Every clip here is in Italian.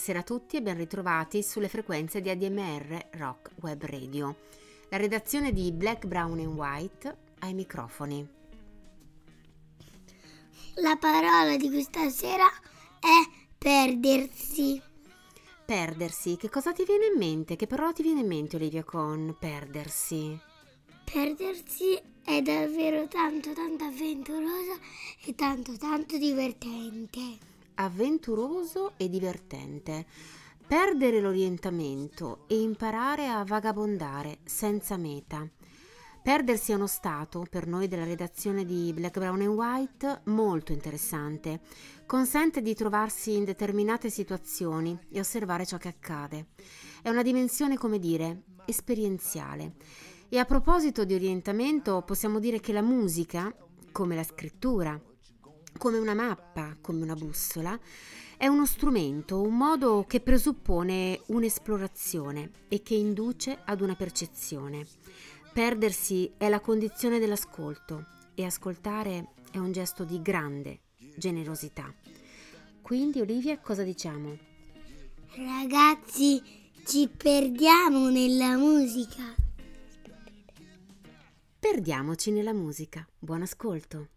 Buonasera, a tutti e ben ritrovati sulle frequenze di ADMR Rock Web Radio. La redazione di Black, Brown and White ai microfoni. La parola di questa sera è perdersi. Perdersi, che cosa ti viene in mente? Che parola ti viene in mente Olivia con perdersi? Perdersi è davvero tanto tanto avventuroso e tanto tanto divertente. Avventuroso e divertente. Perdere l'orientamento e imparare a vagabondare senza meta. Perdersi è uno stato, per noi della redazione di Black, Brown and White, molto interessante. Consente di trovarsi in determinate situazioni e osservare ciò che accade. È una dimensione, come dire, esperienziale. E a proposito di orientamento, possiamo dire che la musica, come la scrittura, come una mappa, come una bussola, è uno strumento, un modo che presuppone un'esplorazione e che induce ad una percezione. Perdersi è la condizione dell'ascolto e ascoltare è un gesto di grande generosità. Quindi Olivia, cosa diciamo? Ragazzi, ci perdiamo nella musica. Perdiamoci nella musica. Buon ascolto.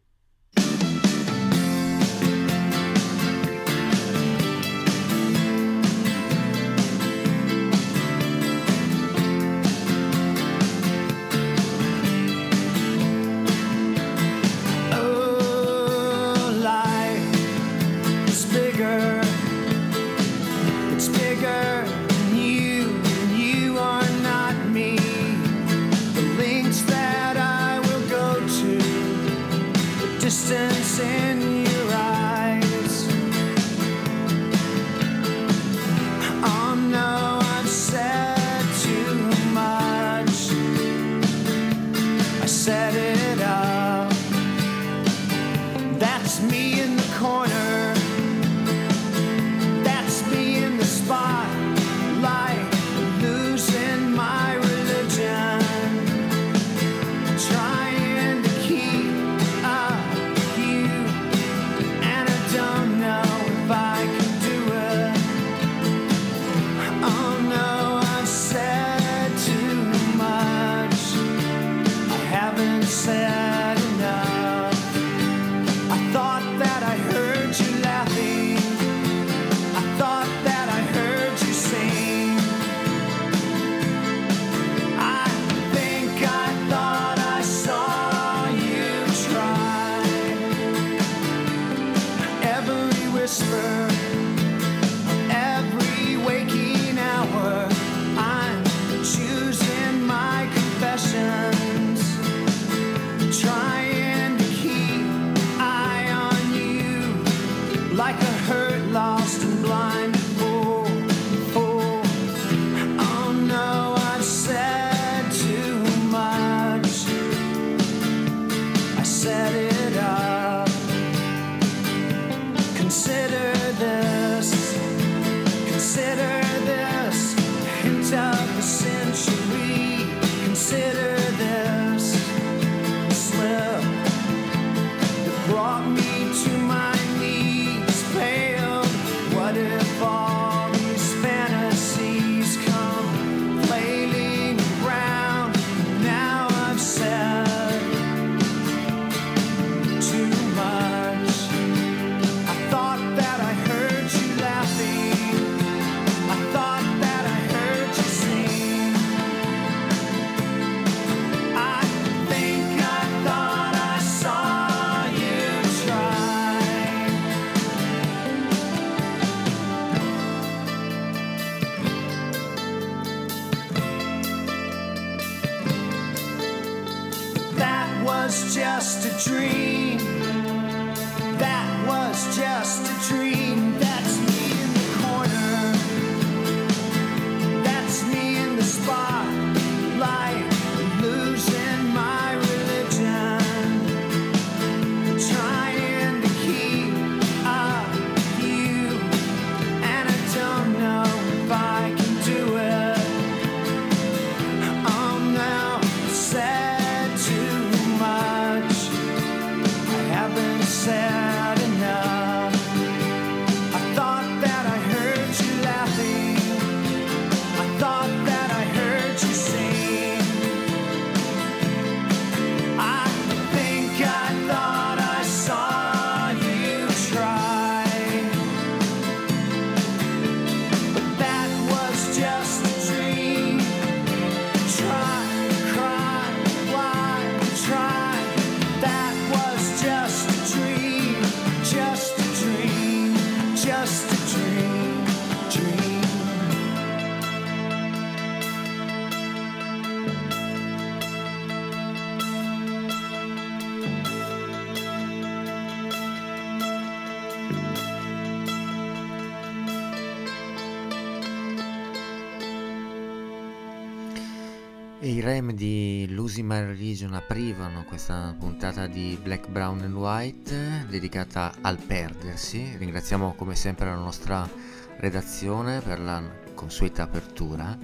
E rem di Losing My Religion aprivano questa puntata di Black, Brown and White dedicata al perdersi. Ringraziamo come sempre la nostra redazione per la consueta apertura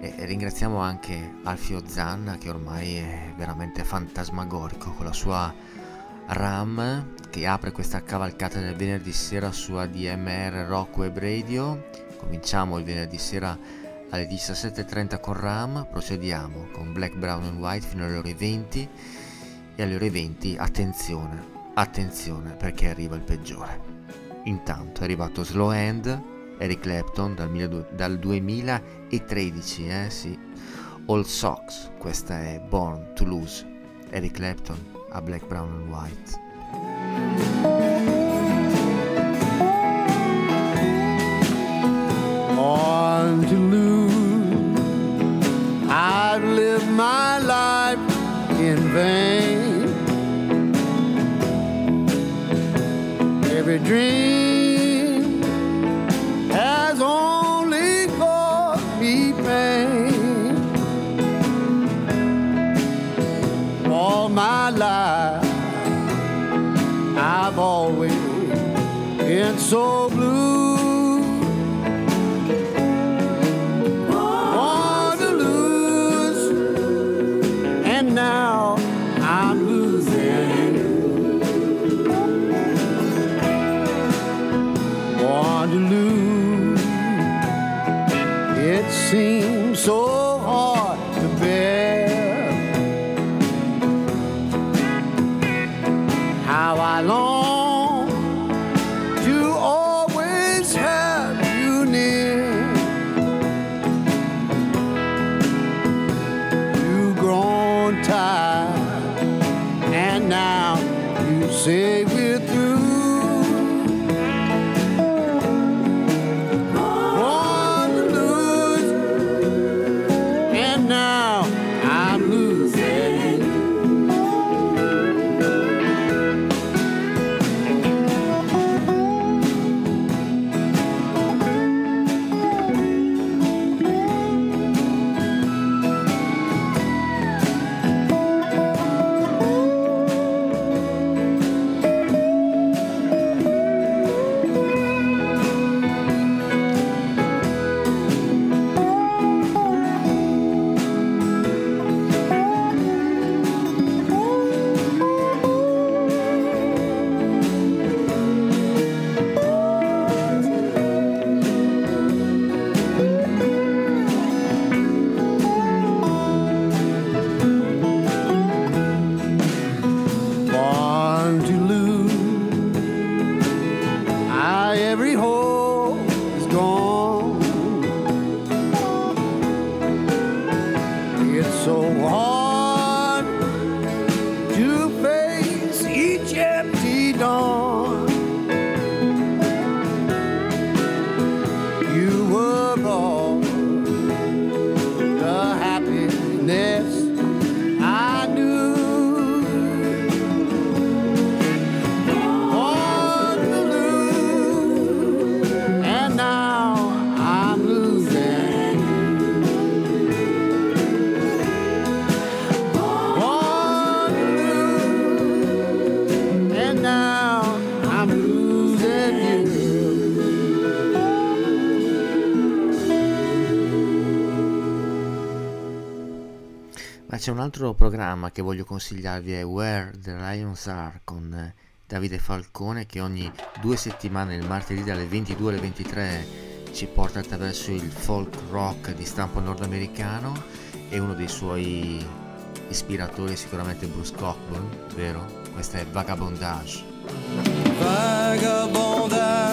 e ringraziamo anche Alfio Zanna che ormai è veramente fantasmagorico con la sua RAM che apre questa cavalcata del venerdì sera su ADMR Rock Web Radio. Cominciamo il venerdì sera alle 17.30 con RAM, procediamo con Black, Brown and White fino alle ore 20 e alle ore 20 attenzione, attenzione perché arriva il peggiore. Intanto è arrivato Slow Hand, Eric Clapton dal, 1200 dal 2013, eh sì, All Socks, questa è Born to Lose, Eric Clapton a Black, Brown and White. Dream has only me pain. All my life, I've always been so altro programma che voglio consigliarvi, è Where the Lions Are con eh, Davide Falcone che ogni due settimane, il martedì dalle 22 alle 23, ci porta attraverso il folk rock di stampo nordamericano e uno dei suoi ispiratori è sicuramente Bruce Cockburn, vero? Questa è Vagabondage. Vagabondage.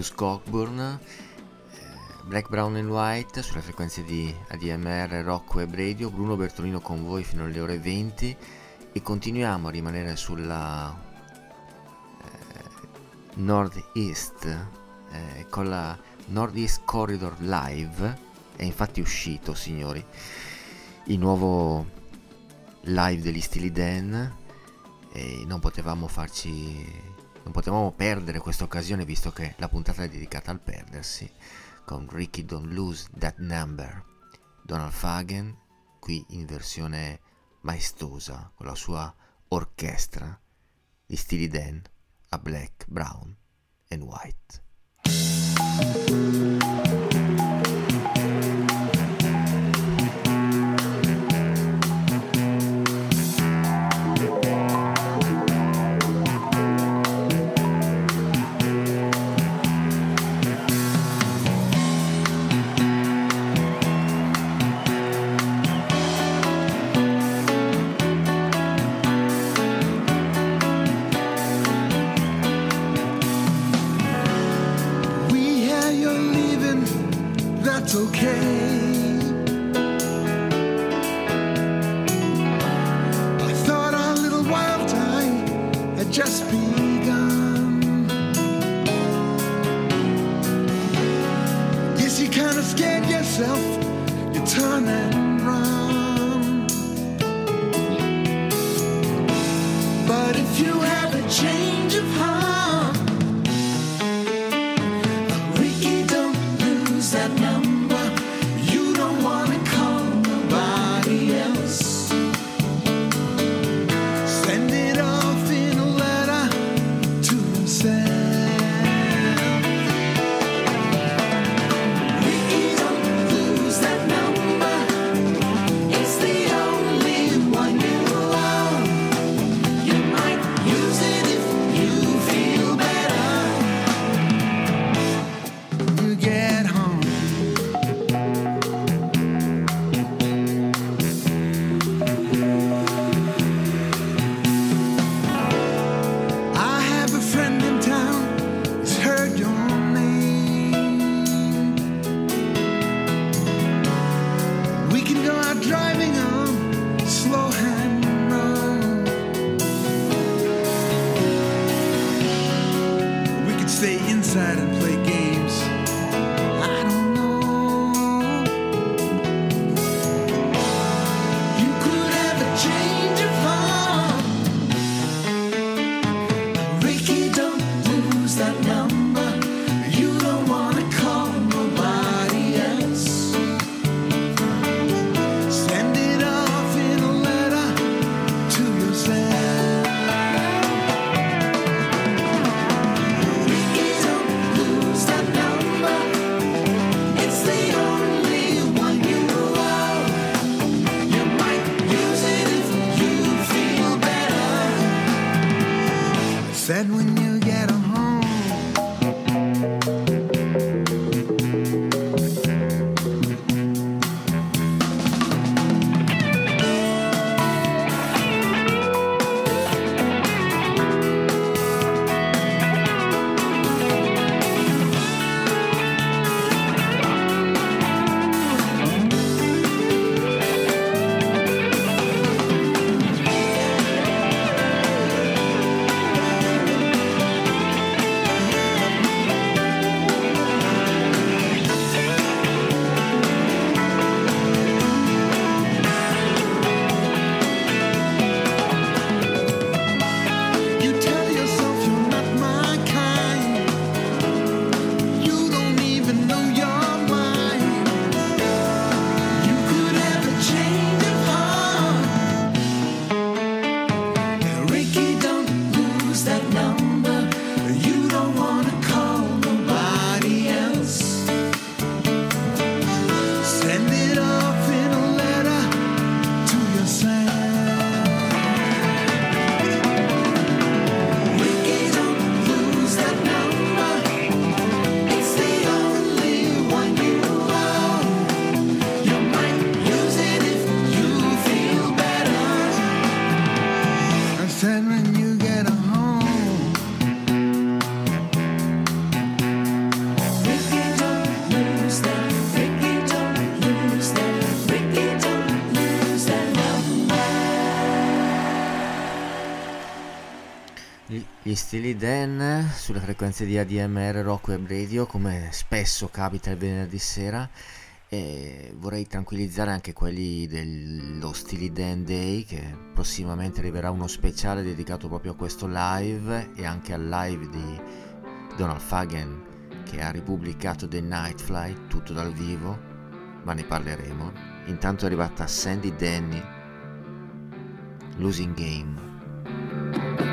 Bruce Cockburn, eh, Black, Brown and White sulle frequenze di ADMR, Rock Web Radio, Bruno Bertolino con voi fino alle ore 20 e continuiamo a rimanere sulla eh, Northeast eh, con la Northeast Corridor Live. È infatti uscito signori il nuovo live degli Stili Dan e non potevamo farci non potevamo perdere questa occasione visto che la puntata è dedicata al perdersi con Ricky Don't Lose That Number, Donald Fagen, qui in versione maestosa con la sua orchestra di stili Dan a Black, Brown and White. di Dan sulle frequenze di ADMR Rock Web Radio come spesso capita il venerdì sera e vorrei tranquillizzare anche quelli dello Stili Dan Day che prossimamente arriverà uno speciale dedicato proprio a questo live e anche al live di Donald Fagan che ha ripubblicato The Night Flight tutto dal vivo ma ne parleremo. Intanto è arrivata Sandy Danny Losing Game.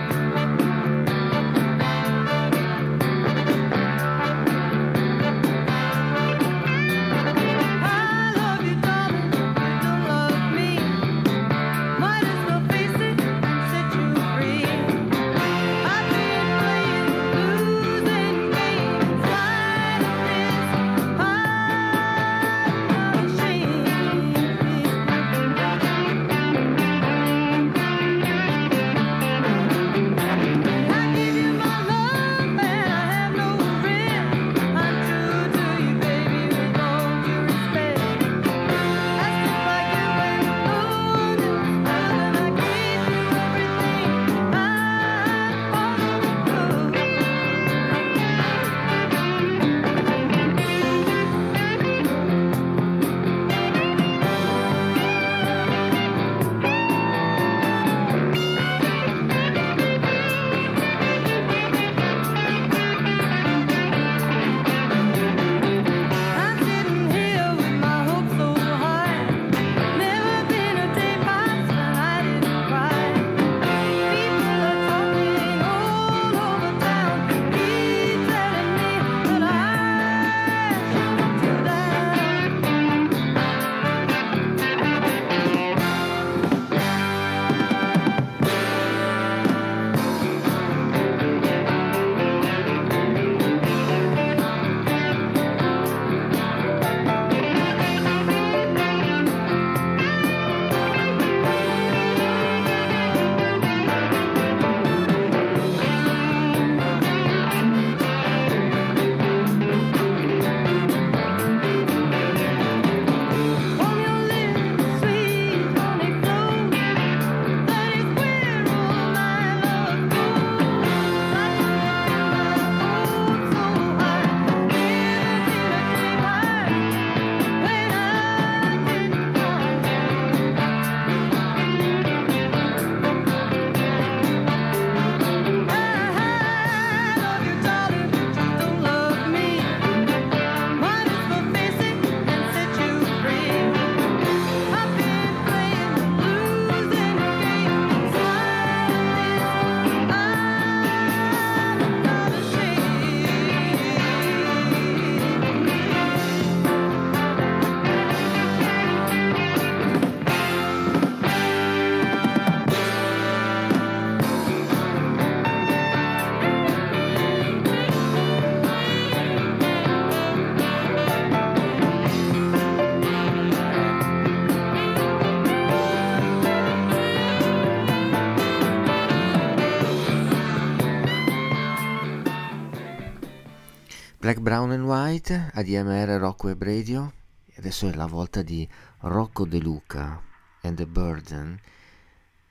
Brown and White, ADMR Rocco Web Radio. Adesso è la volta di Rocco De Luca and the Burden.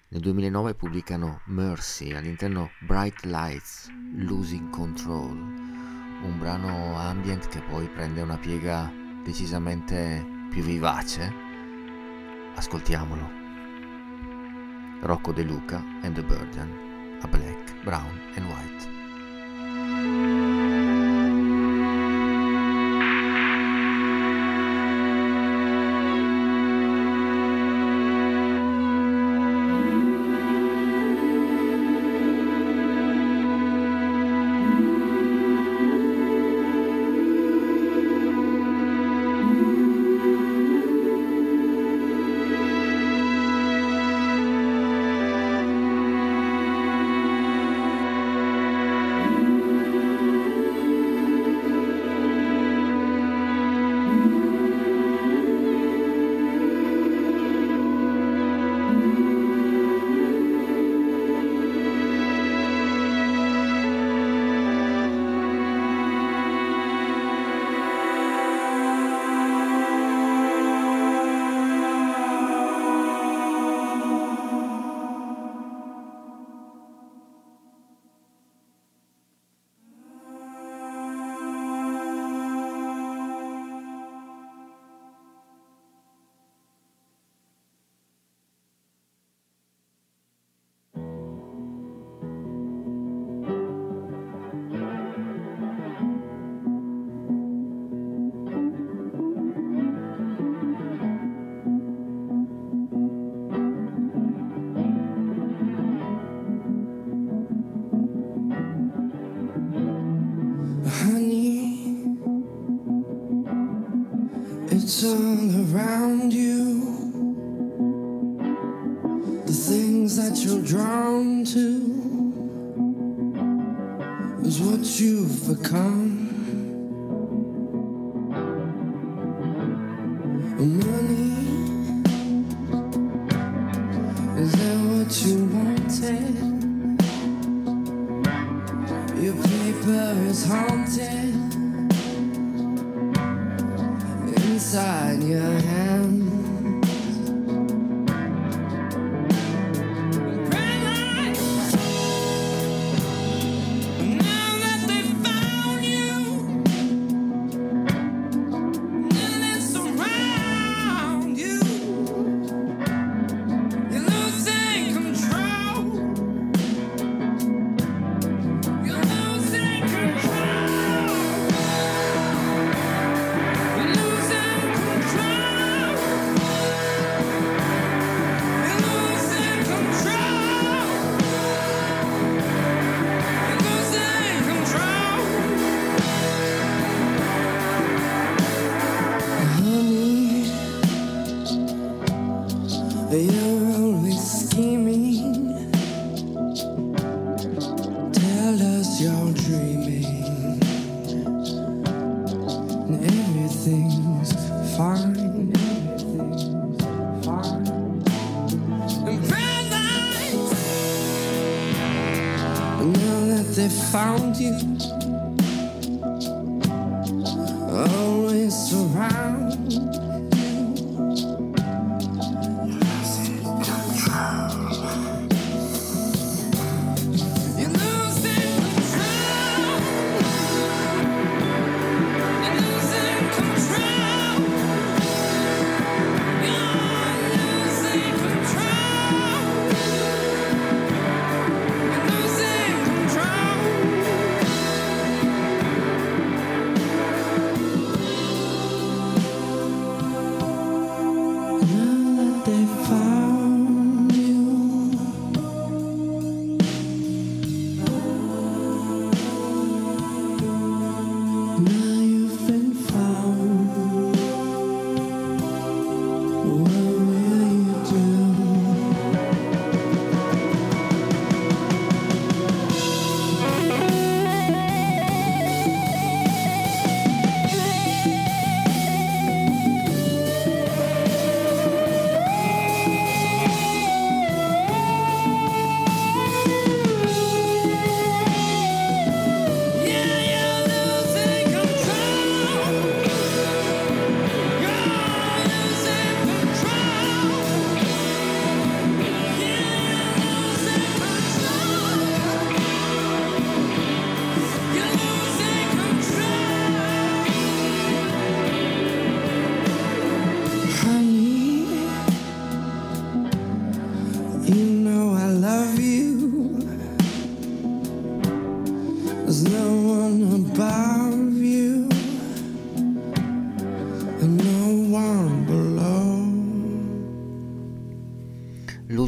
Nel 2009 pubblicano Mercy all'interno Bright Lights, Losing Control, un brano ambient che poi prende una piega decisamente più vivace. Ascoltiamolo. Rocco De Luca and the Burden, a Black, Brown and White. Found you, always surround.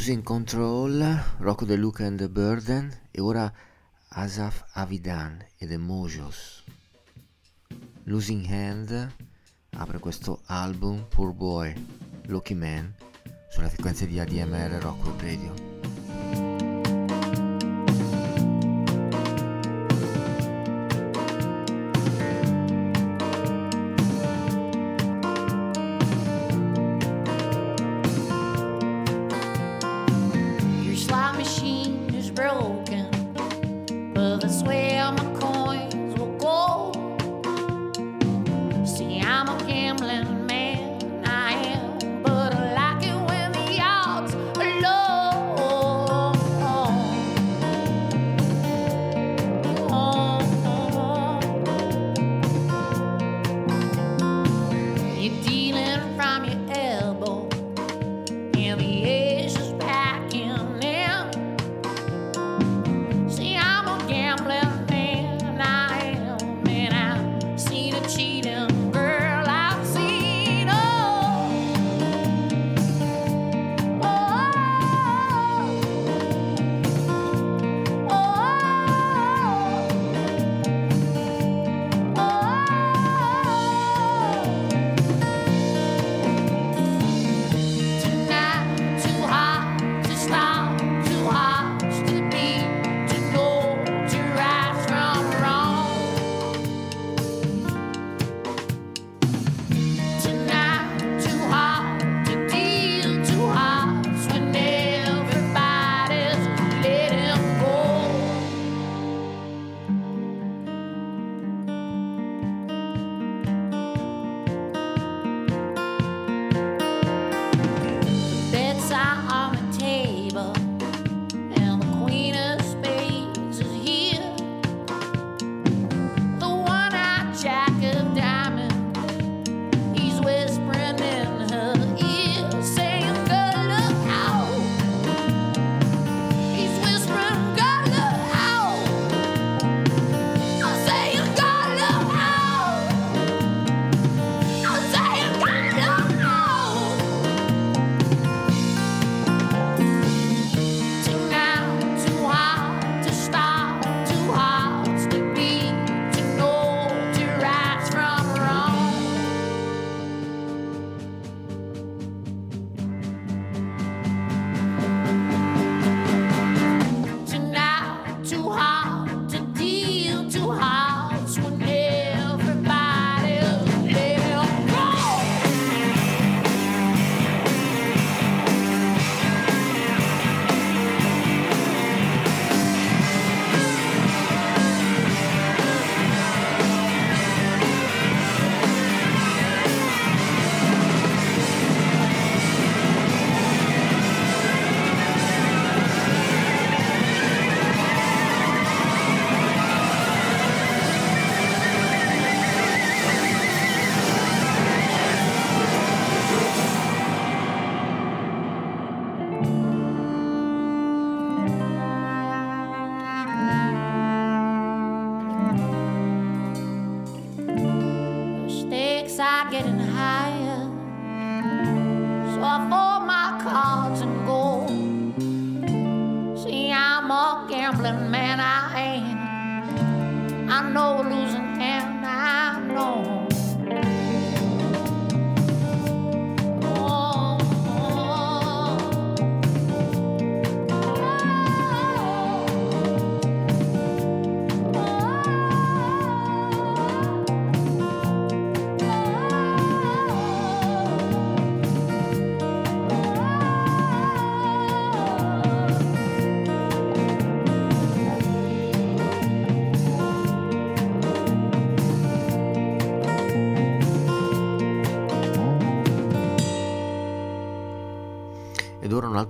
Losing Control, Rocco De Luca and the Burden e ora Asaf Avidan e The Mojos. Losing Hand apre questo album Poor Boy, Lucky Man sulla frequenza di ADMR Rock Web Radio.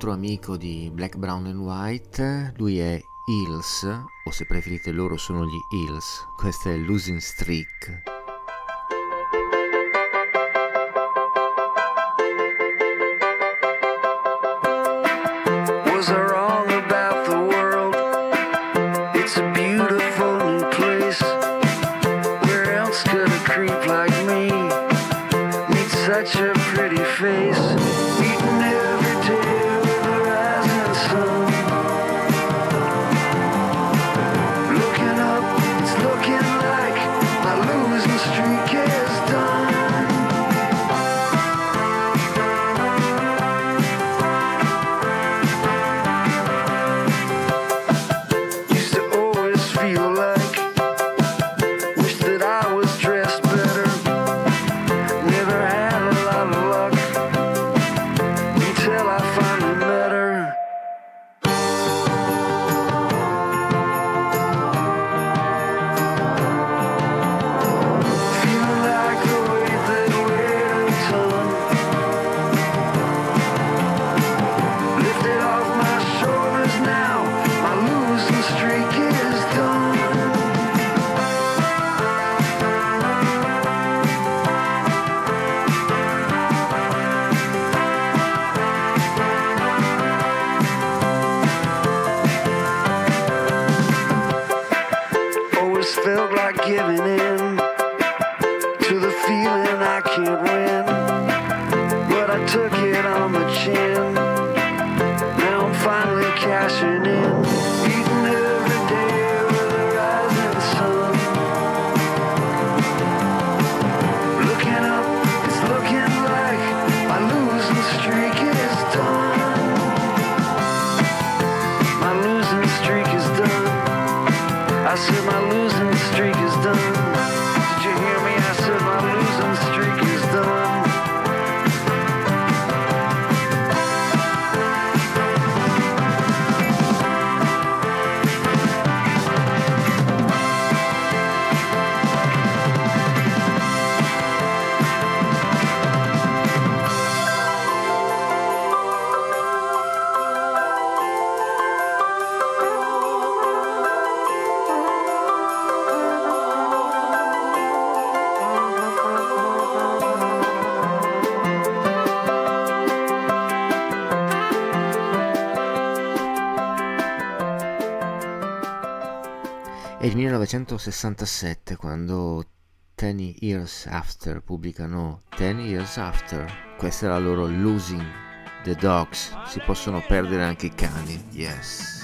Altro amico di Black, Brown and White, lui è Hills, o se preferite loro sono gli Hills, questo è Losing Streak. felt like giving in to the feeling I can't win, but I took it on the chin. 1967 quando Ten Years After pubblicano Ten Years After. Questa è la loro Losing the Dogs. Si possono perdere anche i cani. Yes.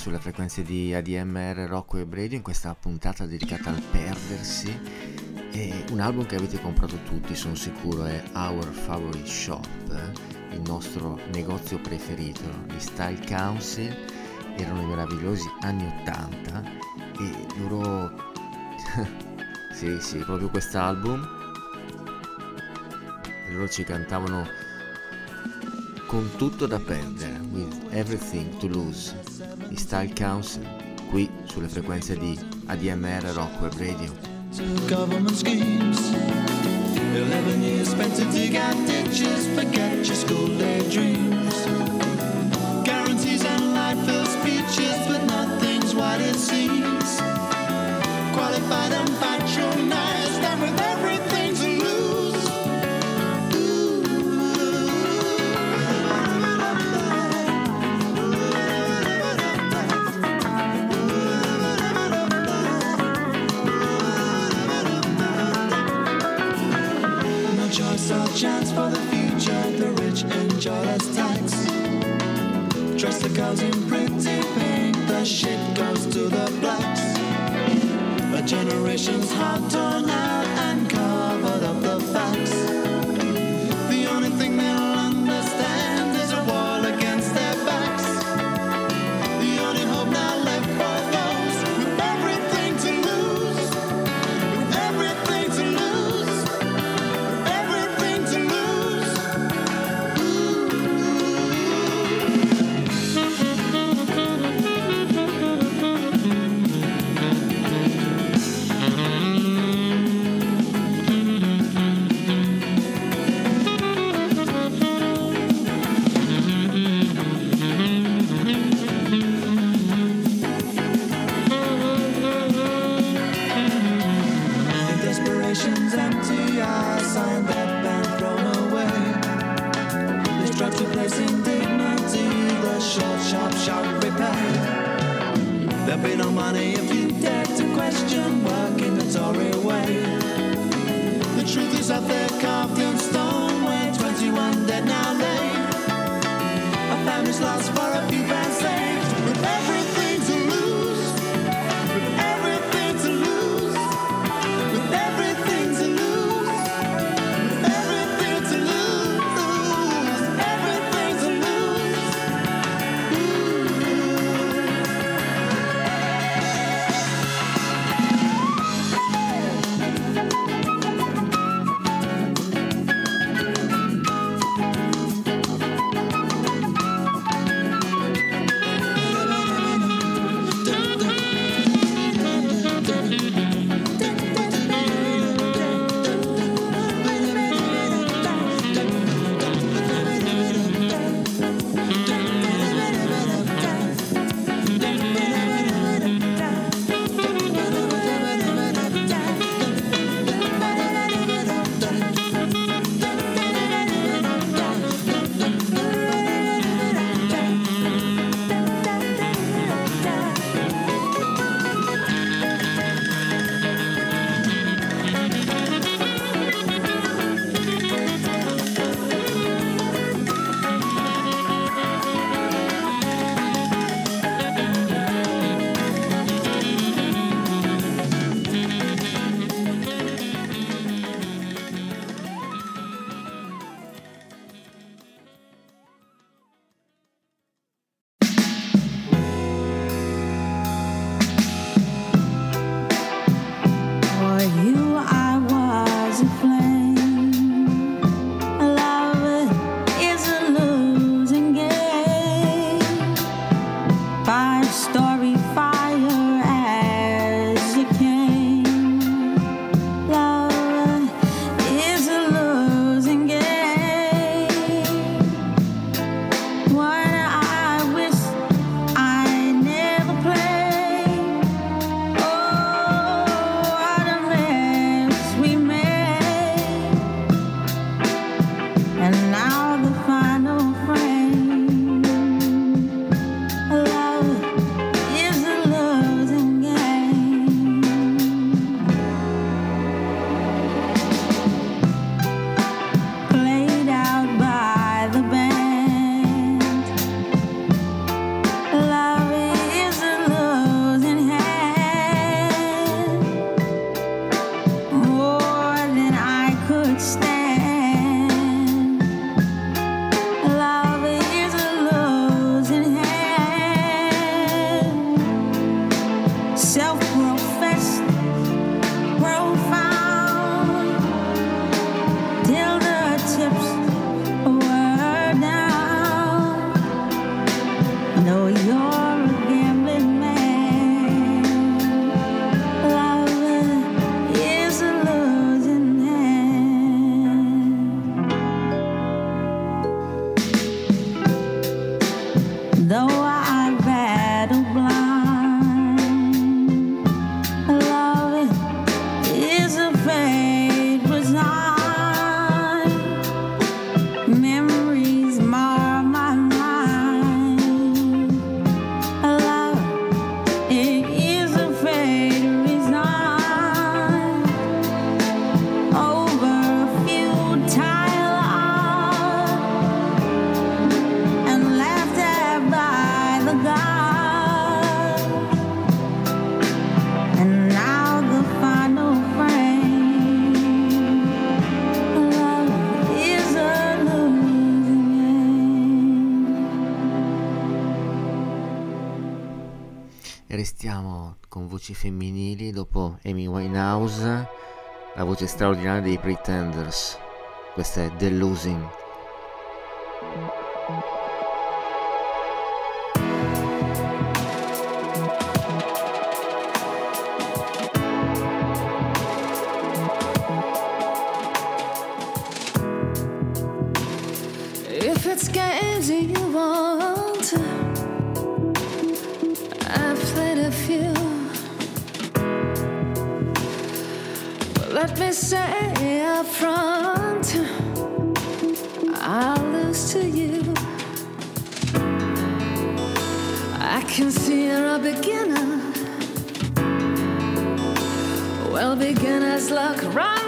sulle frequenze di ADMR, Rocco e Bredio in questa puntata dedicata al perdersi e un album che avete comprato tutti, sono sicuro, è Our Favorite Shop, il nostro negozio preferito, di Style Council, erano i meravigliosi anni 80 e loro... sì, sì, proprio quest'album. Loro ci cantavano con tutto da perdere, with everything to lose di Style Council, qui sulle frequenze di ADMR Rock Web Radio. but nothing's what it seems. Qualified and generations have done. voci femminili dopo Amy Winehouse, la voce straordinaria dei Pretenders. Questa è Delusing. say up front, I'll lose to you. I can see you're a beginner. Well, beginners luck, right?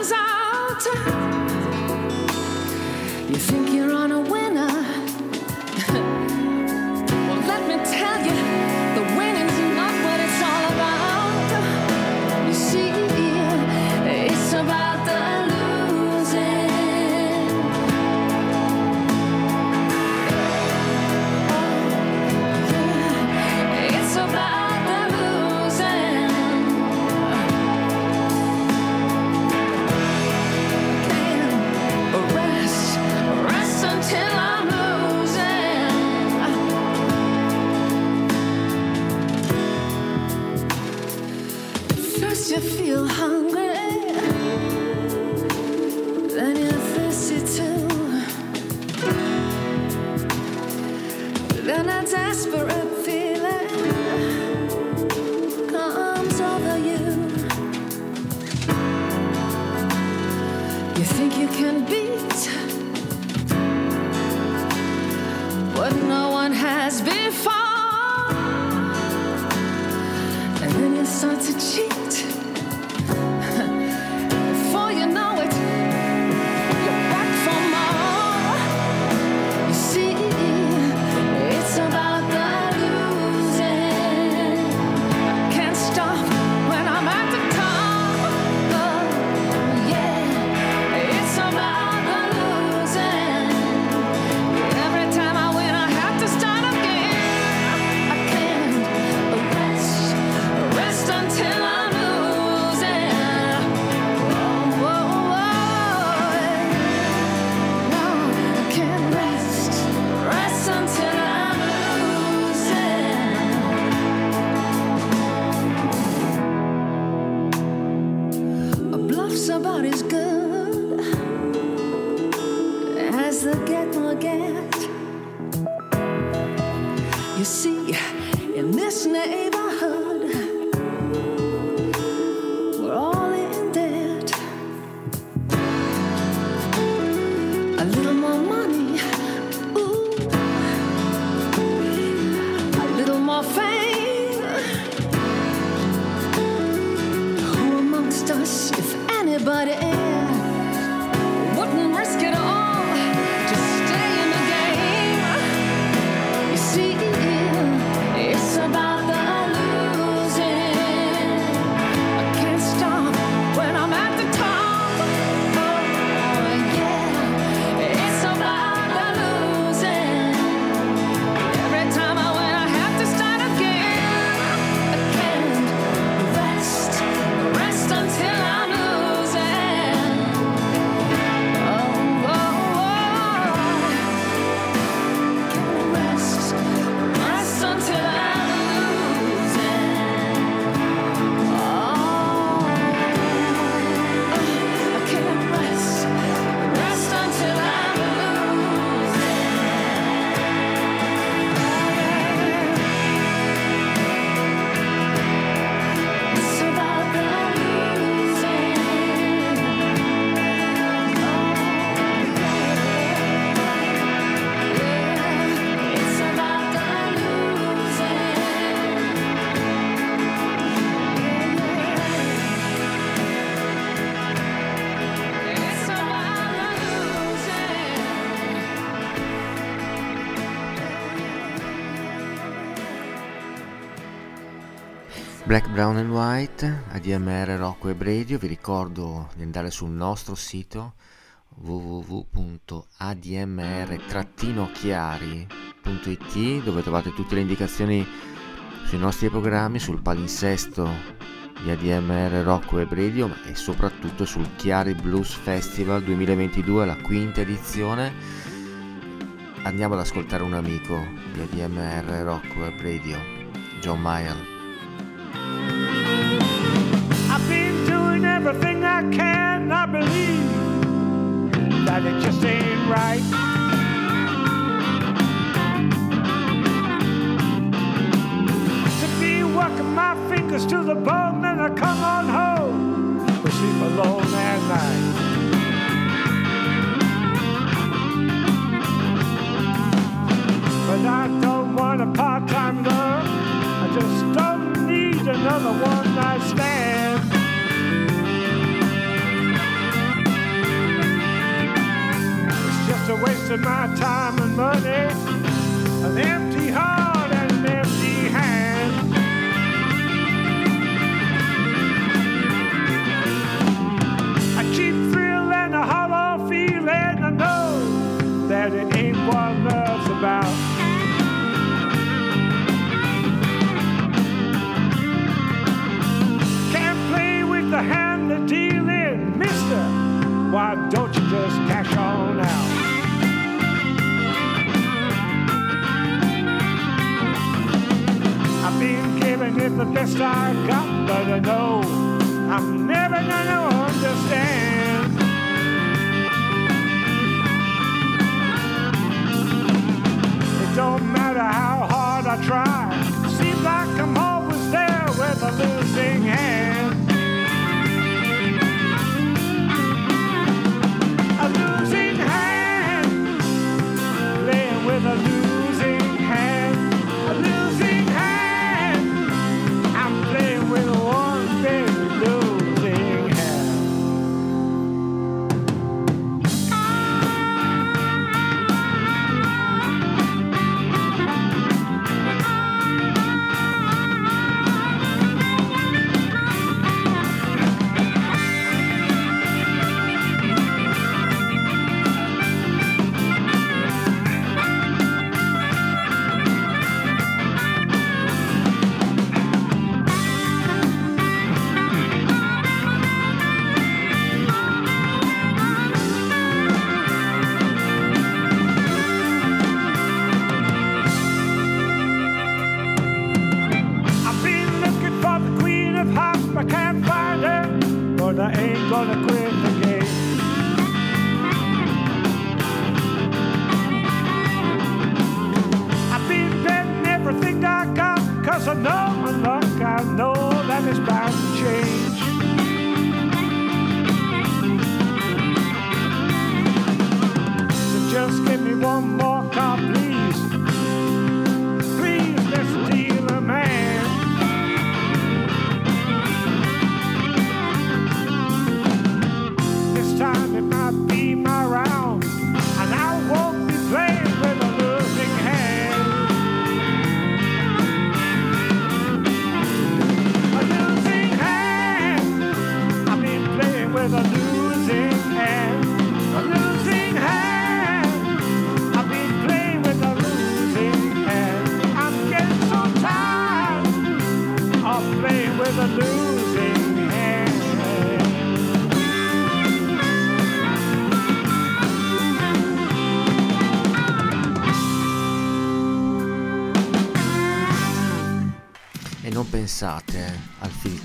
Brown and White, ADMR Rocco e Bredio, vi ricordo di andare sul nostro sito www.admr-chiari.it dove trovate tutte le indicazioni sui nostri programmi, sul palinsesto di ADMR Rocco e Bredio e soprattutto sul Chiari Blues Festival 2022, la quinta edizione. Andiamo ad ascoltare un amico di ADMR Rocco e Bredio, John Mayer. I can. I believe that it just ain't right. To be working my fingers to the bone, then I come on home. We sleep alone at night. But I don't want a part-time love. I just don't need another one-night stand. Of my time and money, an empty heart giving it the best I got, but I know I'm never gonna understand. It don't matter how hard I try. Seems like I'm always there with a losing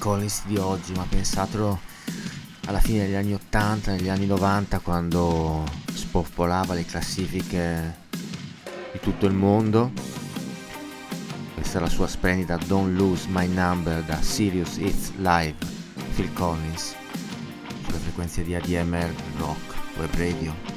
Collins di oggi, ma pensatelo alla fine degli anni 80, negli anni 90, quando spopolava le classifiche di tutto il mondo. Questa è la sua splendida Don't Lose My Number da Sirius It's Live, Phil Collins, sulle frequenze di ADMR Rock Web Radio.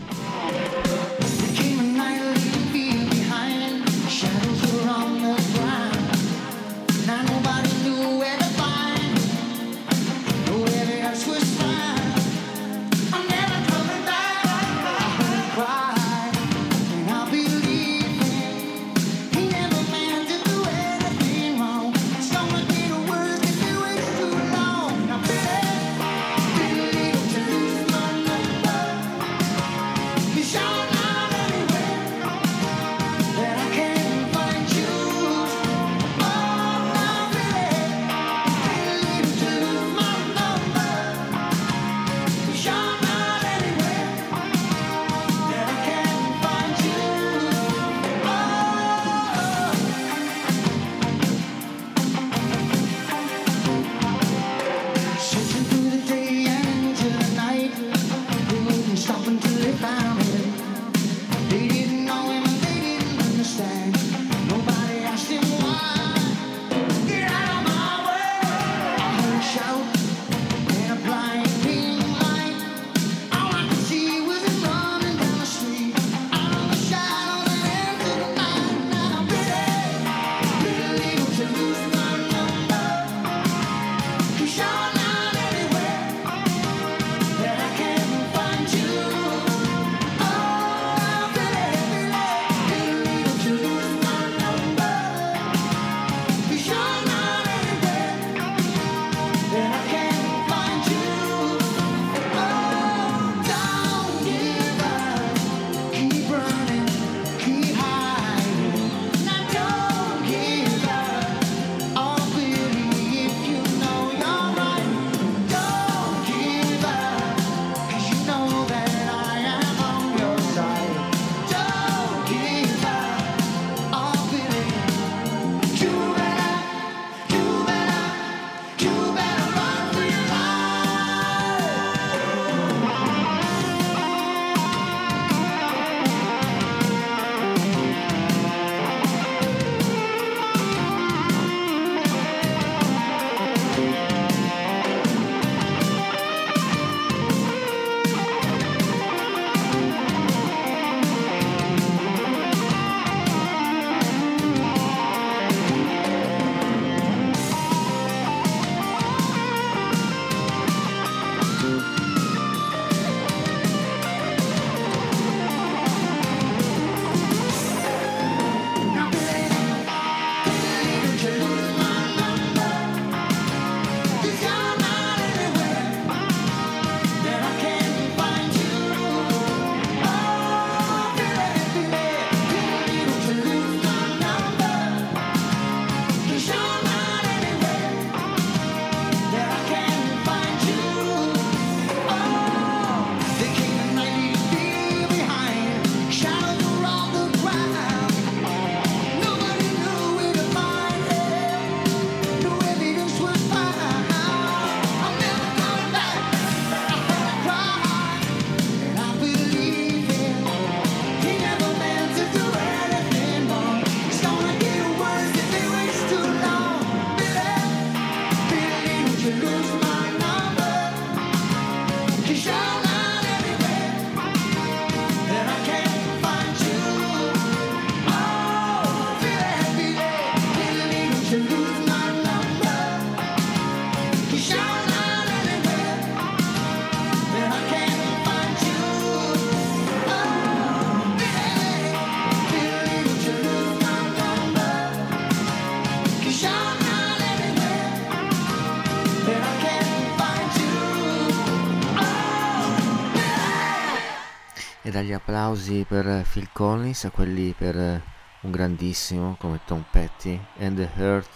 Dagli applausi per Phil Collins a quelli per un grandissimo come Tom Petty and the Heart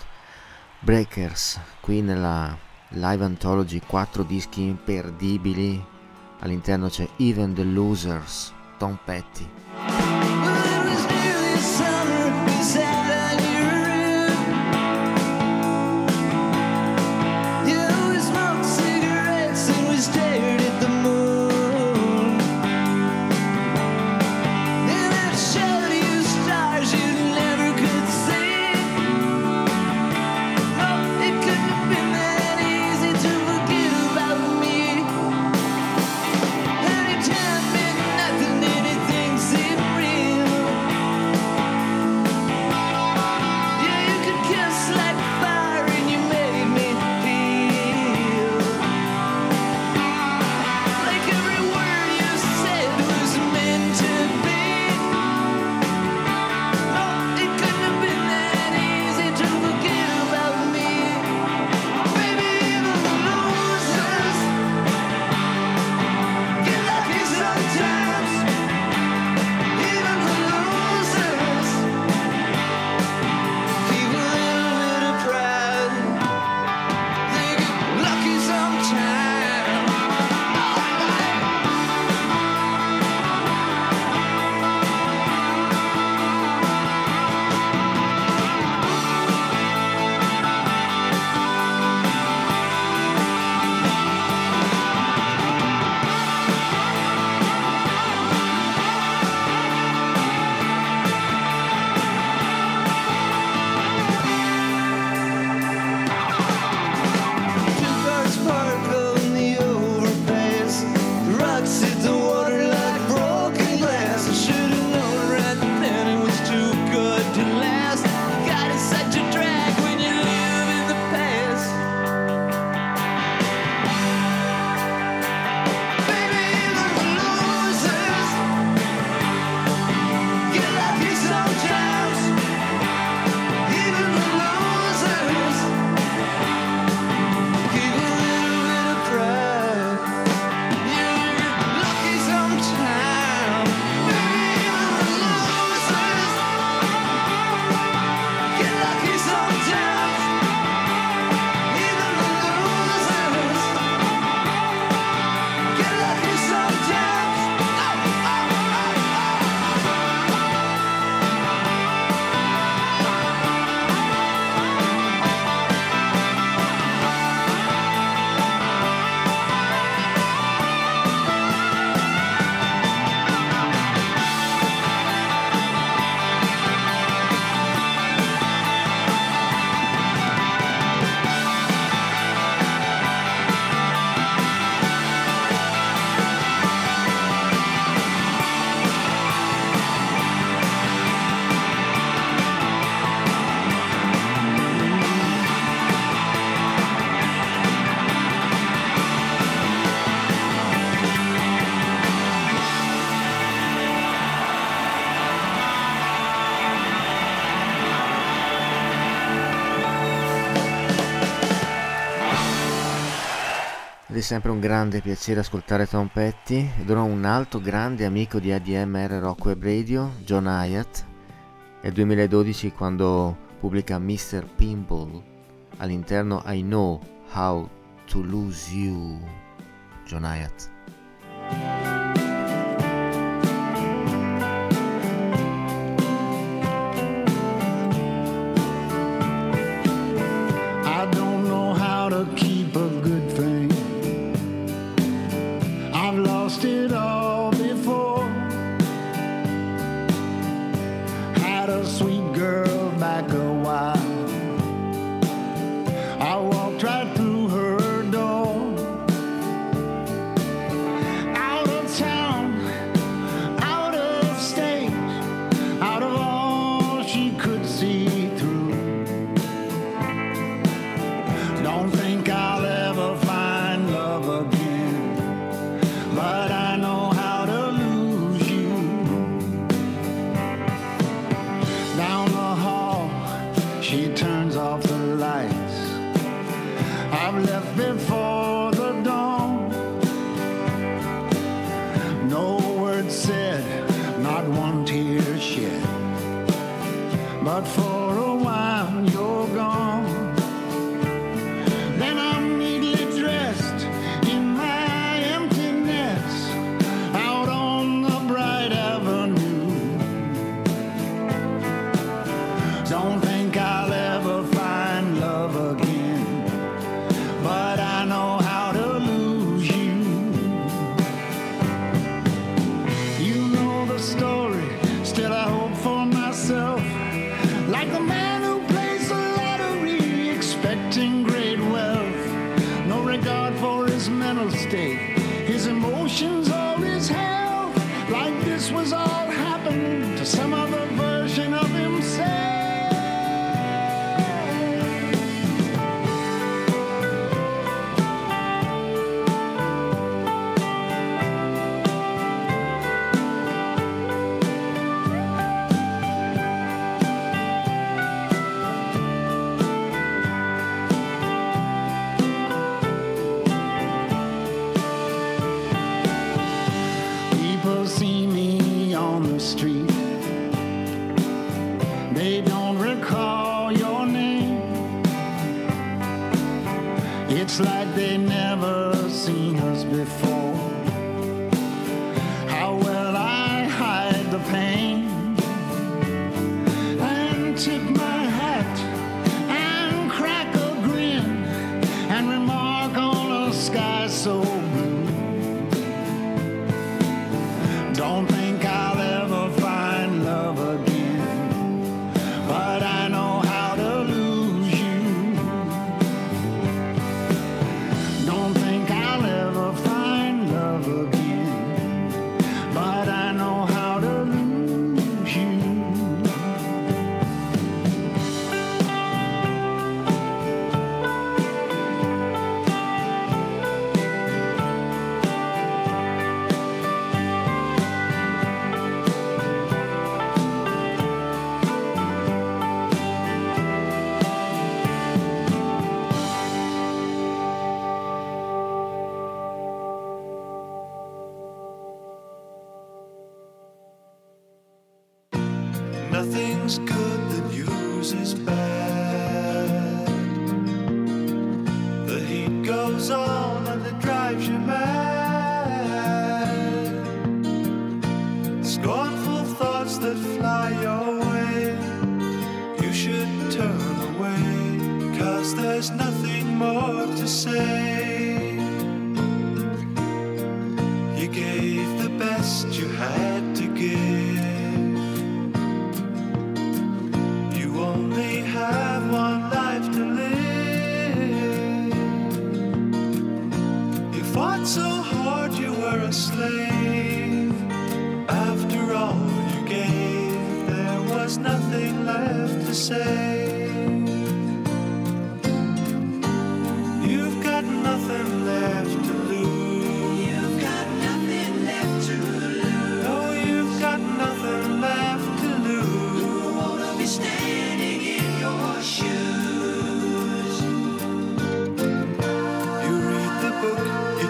Breakers, qui nella Live Anthology, quattro dischi imperdibili, all'interno c'è Even the Losers, Tom Petty. Sempre un grande piacere ascoltare Tom Petty ed ora un altro grande amico di ADMR Rock Web Radio, John Hyatt, nel 2012 quando pubblica Mr. Pimple all'interno I Know How to Lose You, John Hyatt.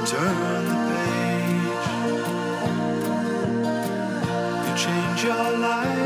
Turn the page. You change your life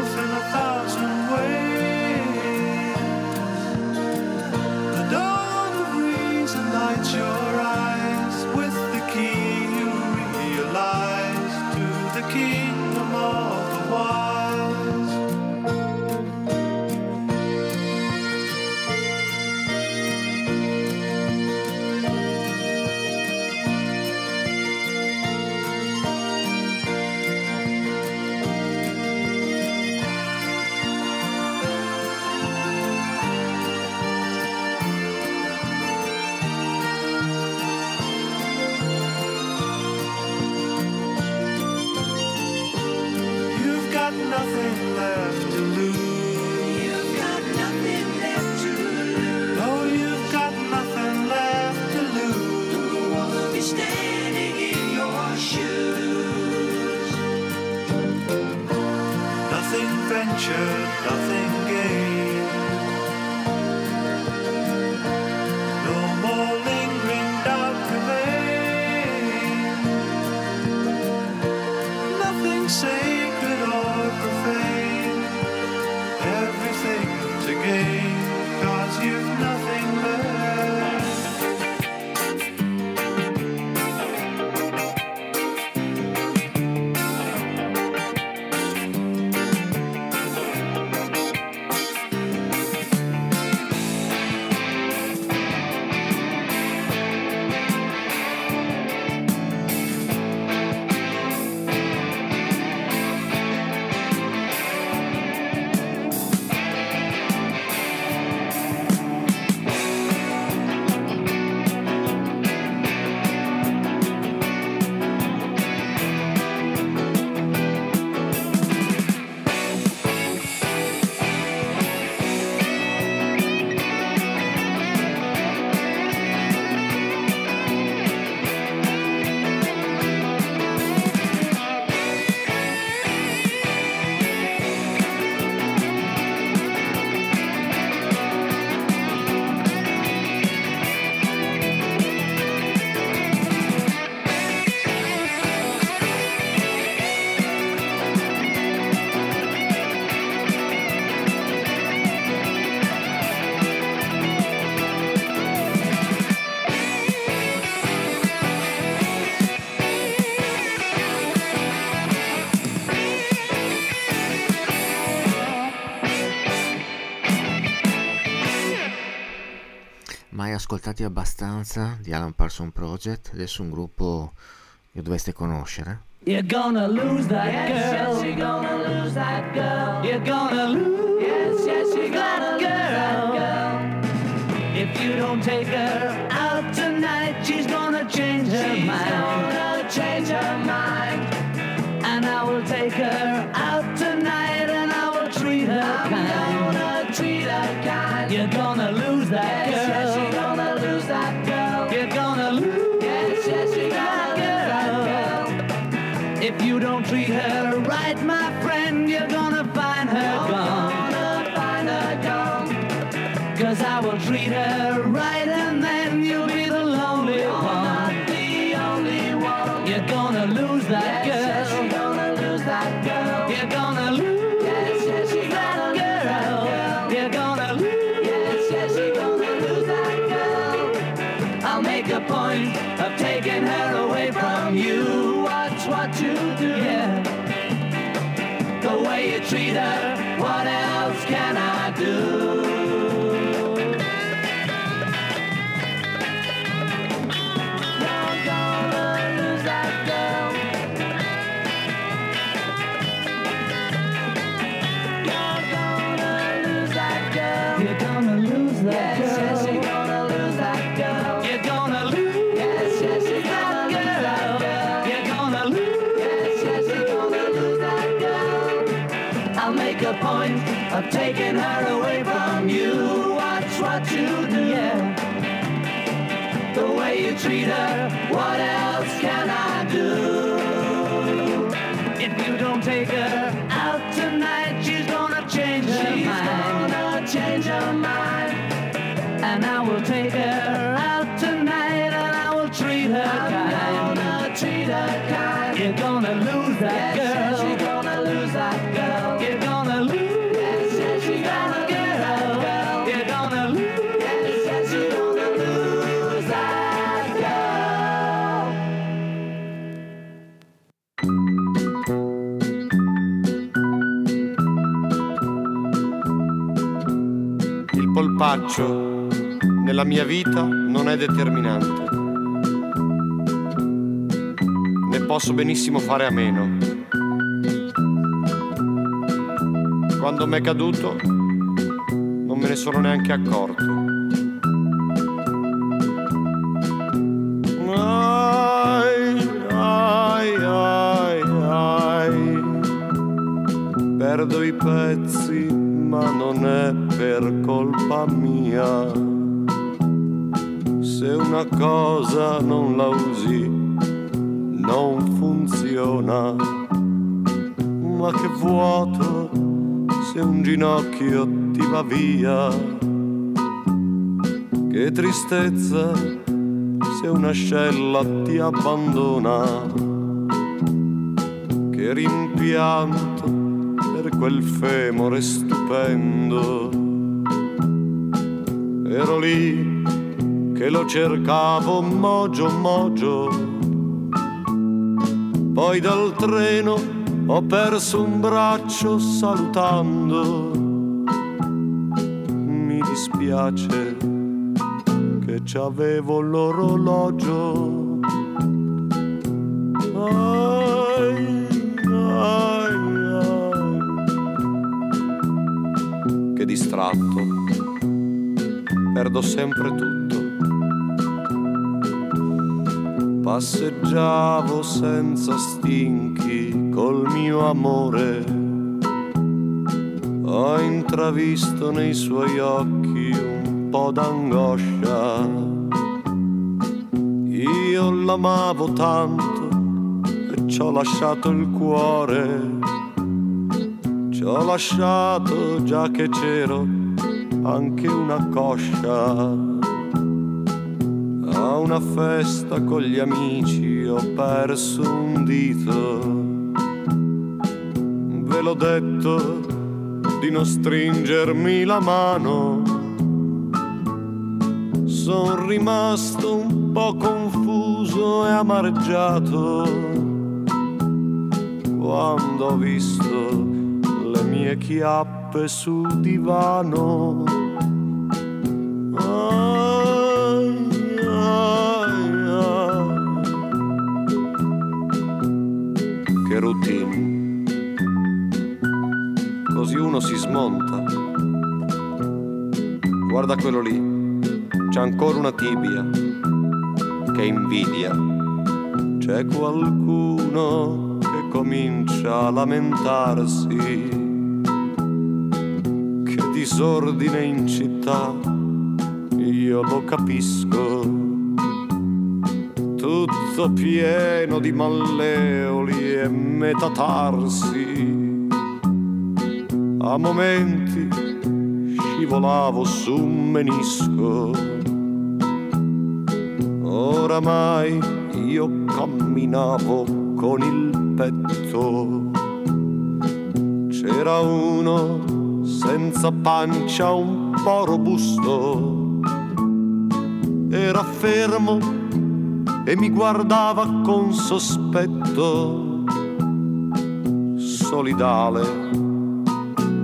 ascoltati abbastanza di Alan Parson Project, adesso un gruppo che dovreste conoscere. You're gonna lose that Yes, girl. yes, you're gonna lose that girl. You're gonna lose Yes, yes, you're gonna lose that girl. If you don't take her Polpaccio nella mia vita non è determinante. Ne posso benissimo fare a meno. Quando m'è caduto non me ne sono neanche accorto. Perdo i pezzi, ma non è per colpa mia. Se una cosa non la usi, non funziona. Ma che vuoto se un ginocchio ti va via. Che tristezza se un'ascella ti abbandona. Che rimpianto per quel femore stupendo. Ero lì che lo cercavo mogio mogio. Poi dal treno ho perso un braccio salutando. Mi dispiace che c'avevo l'orologio. Ai, ai, ai. Che distratto, perdo sempre tutto. Passeggiavo senza stinchi col mio amore. Ho intravisto nei suoi occhi un po' d'angoscia. Io l'amavo tanto e ci ho lasciato il cuore. Ci ho lasciato già che c'ero anche una coscia. A una festa con gli amici ho perso un dito. Ve l'ho detto di non stringermi la mano. Sono rimasto un po' confuso e amareggiato quando ho visto le mie chiappe scarpe sul divano. Ai, ai, ai. Che routine. Così uno si smonta. Guarda quello lì, c'è ancora una tibia che invidia. C'è qualcuno che comincia a lamentarsi. Disordine in città, io lo capisco tutto pieno di malleoli e metatarsi. A momenti scivolavo su un menisco. Oramai io camminavo con il petto. C'era uno senza pancia, un po' robusto. Era fermo e mi guardava con sospetto. Solidale,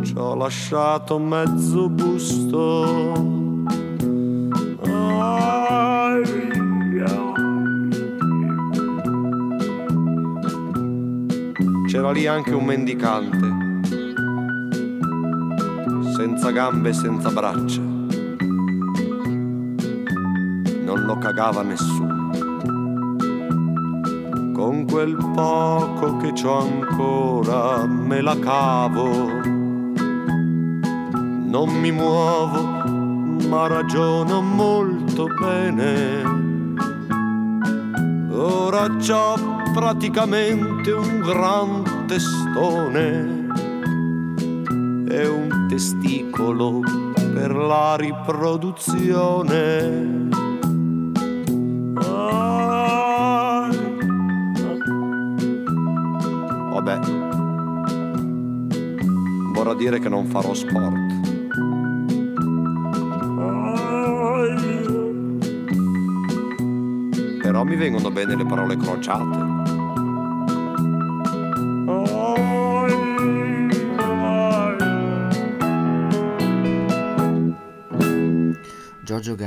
ci ho lasciato mezzo busto. C'era lì anche un mendicante, senza gambe e senza braccia. Non lo cagava nessuno con quel poco che c'ho ancora me la cavo. Non mi muovo, ma ragiono molto bene. Ora c'ho praticamente un gran testone e un testicolo per la riproduzione. Vabbè, vorrà dire che non farò sport. Però mi vengono bene le parole crociate.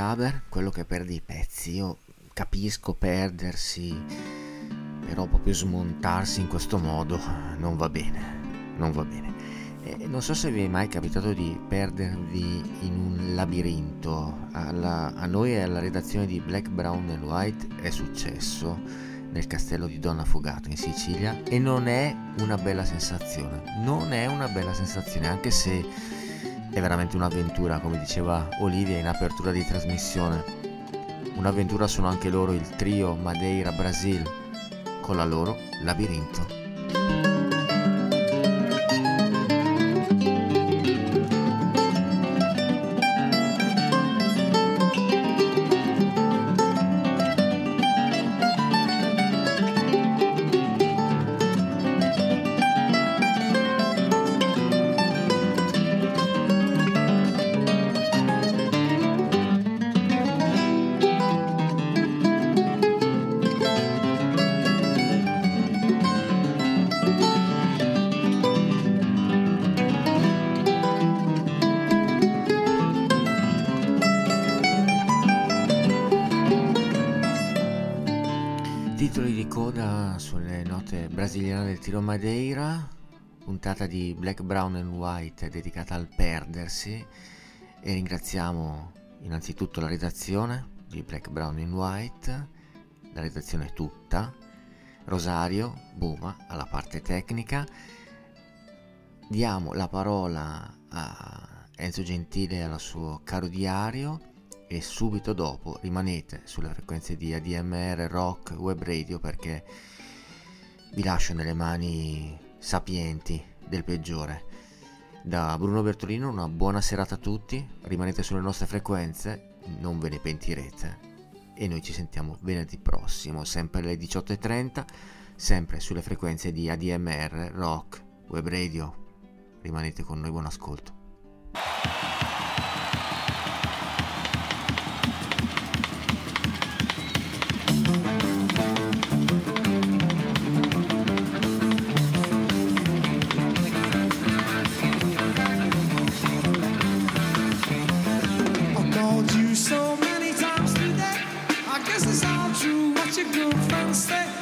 Gaber, quello che perde i pezzi, io capisco perdersi, però proprio smontarsi in questo modo non va bene, non va bene. E non so se vi è mai capitato di perdervi in un labirinto, alla- a noi e alla redazione di Black, Brown and White è successo nel castello di Donna Fogato in Sicilia e non è una bella sensazione, non è una bella sensazione anche se è veramente un'avventura, come diceva Olivia in apertura di trasmissione. Un'avventura sono anche loro il trio Madeira Brasil con la loro Labirinto. Tiro Madeira, puntata di Black, Brown and White dedicata al perdersi. E ringraziamo innanzitutto la redazione di Black, Brown and White, la redazione tutta, Rosario, Buma alla parte tecnica. Diamo la parola a Enzo Gentile e al suo caro diario. E subito dopo rimanete sulle frequenze di ADMR Rock Web Radio perché vi lascio nelle mani sapienti del peggiore. Da Bruno Bertolino una buona serata a tutti, rimanete sulle nostre frequenze, non ve ne pentirete e noi ci sentiamo venerdì prossimo, sempre alle 18.30, sempre sulle frequenze di ADMR Rock Web Radio. Rimanete con noi, buon ascolto. You don't